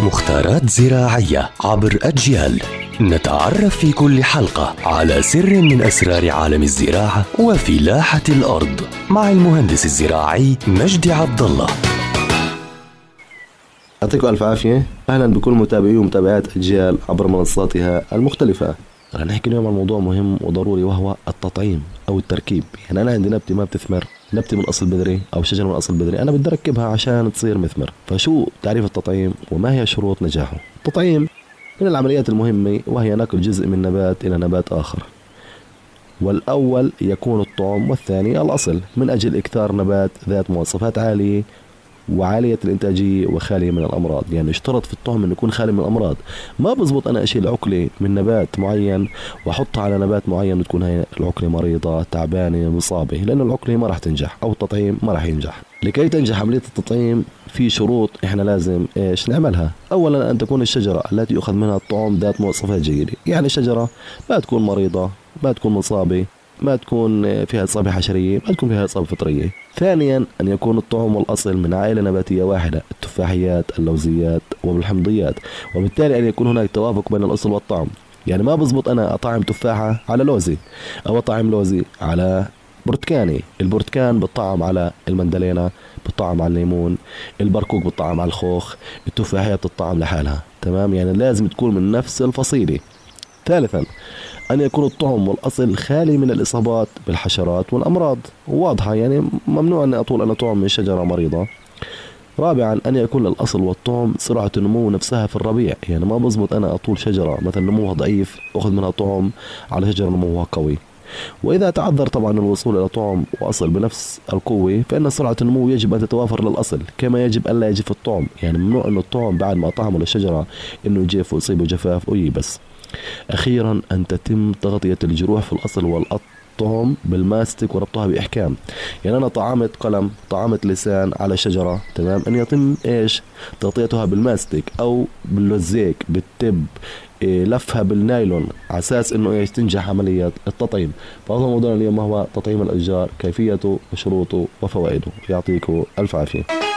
مختارات زراعية عبر أجيال. نتعرف في كل حلقة على سر من أسرار عالم الزراعة وفلاحة الأرض مع المهندس الزراعي مجدي عبد الله. يعطيكم ألف عافية. أهلا بكل متابعي ومتابعات أجيال عبر منصاتها المختلفة. رح نحكي اليوم عن موضوع مهم وضروري وهو التطعيم أو التركيب. يعني أنا عندي نبتة ما بتثمر نبتة من أصل بذري أو شجرة من أصل بذري أنا بدي أركبها عشان تصير مثمر. فشو تعريف التطعيم وما هي شروط نجاحه؟ التطعيم من العمليات المهمة وهي نقل جزء من نبات إلى نبات آخر. والأول يكون الطعم والثاني الأصل من أجل إكثار نبات ذات مواصفات عالية وعالية الإنتاجية وخالية من الأمراض. يعني اشترط في الطعم أنه يكون خالي من الأمراض. ما بزبط أنا أشيل عقلة من نبات معين وأحطها على نبات معين وتكون هي العقلة مريضة تعبانة مصابة لأن العقلة ما راح تنجح أو التطعيم ما راح ينجح. لكي تنجح عملية التطعيم في شروط إحنا لازم إيش نعملها؟ اولا أن تكون الشجرة التي يؤخذ منها الطعم ذات مواصفات جيدة. يعني شجرة ما تكون مريضة ما تكون مصابة ما تكون فيها إصابة حشرية ما تكون فيها إصابة فطرية. ثانيا أن يكون الطعم والأصل من عائلة نباتية واحدة التفاحيات اللوزيات والحمضيات. وبالتالي أن يكون هناك توافق بين الأصل والطعم. يعني ما بزبط أنا أطعم تفاحة على لوزي أو أطعم لوزي على برتكاني. البرتكان بتطعم على المندلينا بتطعم على الليمون. البركوك بتطعم على الخوخ. التفاحية بتطعم لحالها. تمام؟ يعني لازم تكون من نفس الفصيلة. ثالثا أن يكون الطعم والأصل خالي من الإصابات بالحشرات والأمراض. واضحة يعني ممنوع أن أطول أنا طعم من شجرة مريضة. رابعا أن يكون الأصل والطعم سرعة النمو نفسها في الربيع. يعني ما بزبط أنا أطول شجرة مثلا نموها ضعيف أخذ منها طعم على شجرة نموها قوي. وإذا تعذر طبعا الوصول إلى طعم وأصل بنفس القوة فإن سرعة النمو يجب أن تتوافر للأصل كما يجب أن لا يجف الطعم يعني ممنوع أن الطعم بعد ما طعمه للشجرة أنه يجف ويصيبه جفاف ويبس أخيرا أن تتم تغطية الجروح في الأصل والطعم بالماستك وربطها بإحكام. يعني أنا طعمت قلم طعمت لسان على شجرة تمام؟ أن يتم إيش؟ تغطيتها بالماستك أو باللزيك بالتب. لفها بالنايلون على أساس إنه إيش تنجح عملية التطعيم. فهذا موضوعنا اليوم هو تطعيم الأشجار كيفيته وشروطه وفوائده. يعطيكم ألف عافية.